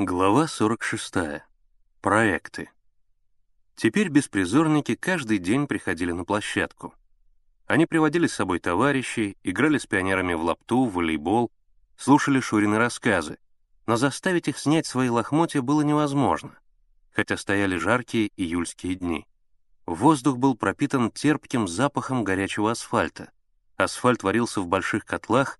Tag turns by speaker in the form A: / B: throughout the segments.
A: Глава 46. Проекты. Теперь беспризорники каждый день приходили на площадку. Они приводили с собой товарищей, играли с пионерами в лапту, в волейбол, слушали Шурины рассказы, но заставить их снять свои лохмотья было невозможно, хотя стояли жаркие июльские дни. Воздух был пропитан терпким запахом горячего асфальта. Асфальт варился в больших котлах,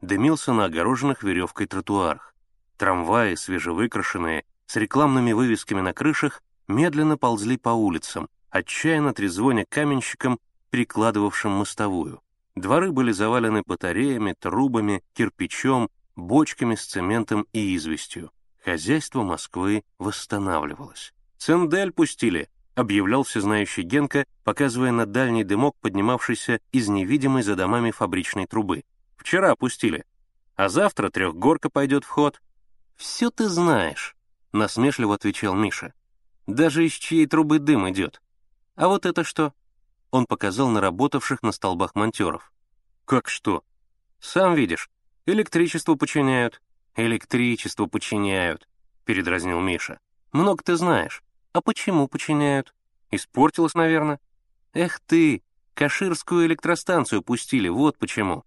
A: дымился на огороженных веревкой тротуарах. Трамваи, свежевыкрашенные, с рекламными вывесками на крышах, медленно ползли по улицам, отчаянно трезвоня каменщикам, перекладывавшим мостовую. Дворы были завалены батареями, трубами, кирпичом, бочками с цементом и известью. Хозяйство Москвы восстанавливалось. «Цендель пустили», — объявлял всезнающий Генка, показывая на дальний дымок, поднимавшийся из невидимой за домами фабричной трубы. «Вчера пустили. А завтра трехгорка пойдет в ход. «Все ты знаешь», — насмешливо отвечал Миша. «Даже из чьей трубы дым идет. А вот это что?» Он показал на работавших на столбах монтеров. «Как что?» «Сам видишь, электричество починяют». «Электричество починяют», — передразнил Миша. «Много ты знаешь. А почему починяют? Испортилось, наверное». «Эх ты, Каширскую электростанцию пустили, вот почему.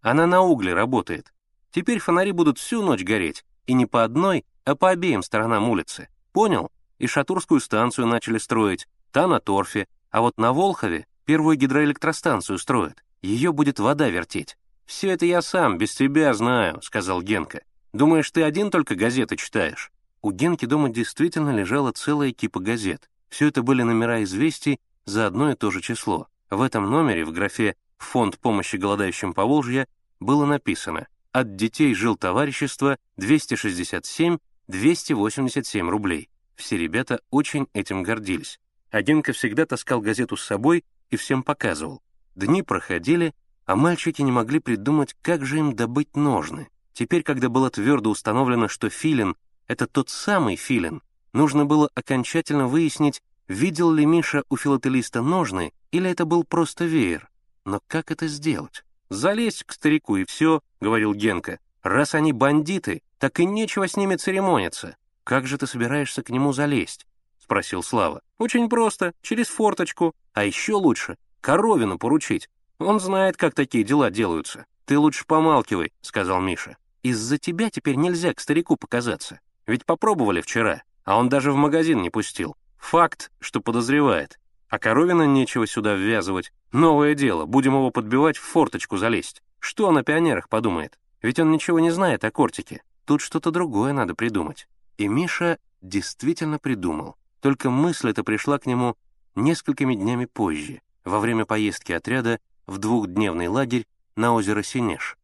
A: Она на угле работает. Теперь фонари будут всю ночь гореть, и не по одной, а по обеим сторонам улицы. Понял? И Шатурскую станцию начали строить, та на торфе, а вот на Волхове первую гидроэлектростанцию строят. Ее будет вода вертеть. «Все это я сам, без тебя знаю», — сказал Генка. «Думаешь, ты один только газеты читаешь?» У Генки дома действительно лежала целая кипа газет. Все это были номера известий за одно и то же число. В этом номере в графе «Фонд помощи голодающим по Волжье» было написано от детей жил товарищество 267-287 рублей. Все ребята очень этим гордились. Агенко всегда таскал газету с собой и всем показывал. Дни проходили, а мальчики не могли придумать, как же им добыть ножны. Теперь, когда было твердо установлено, что филин — это тот самый филин, нужно было окончательно выяснить, видел ли Миша у филателиста ножны или это был просто веер. Но как это сделать? «Залезь к старику и все», — говорил Генка. «Раз они бандиты, так и нечего с ними церемониться. Как же ты собираешься к нему залезть?» — спросил Слава. «Очень просто, через форточку. А еще лучше — коровину поручить. Он знает, как такие дела делаются. Ты лучше помалкивай», — сказал Миша. «Из-за тебя теперь нельзя к старику показаться. Ведь попробовали вчера, а он даже в магазин не пустил. Факт, что подозревает. А Коровина нечего сюда ввязывать. Новое дело, будем его подбивать в форточку залезть. Что он о пионерах подумает? Ведь он ничего не знает о кортике. Тут что-то другое надо придумать. И Миша действительно придумал. Только мысль эта пришла к нему несколькими днями позже, во время поездки отряда в двухдневный лагерь на озеро Синеш.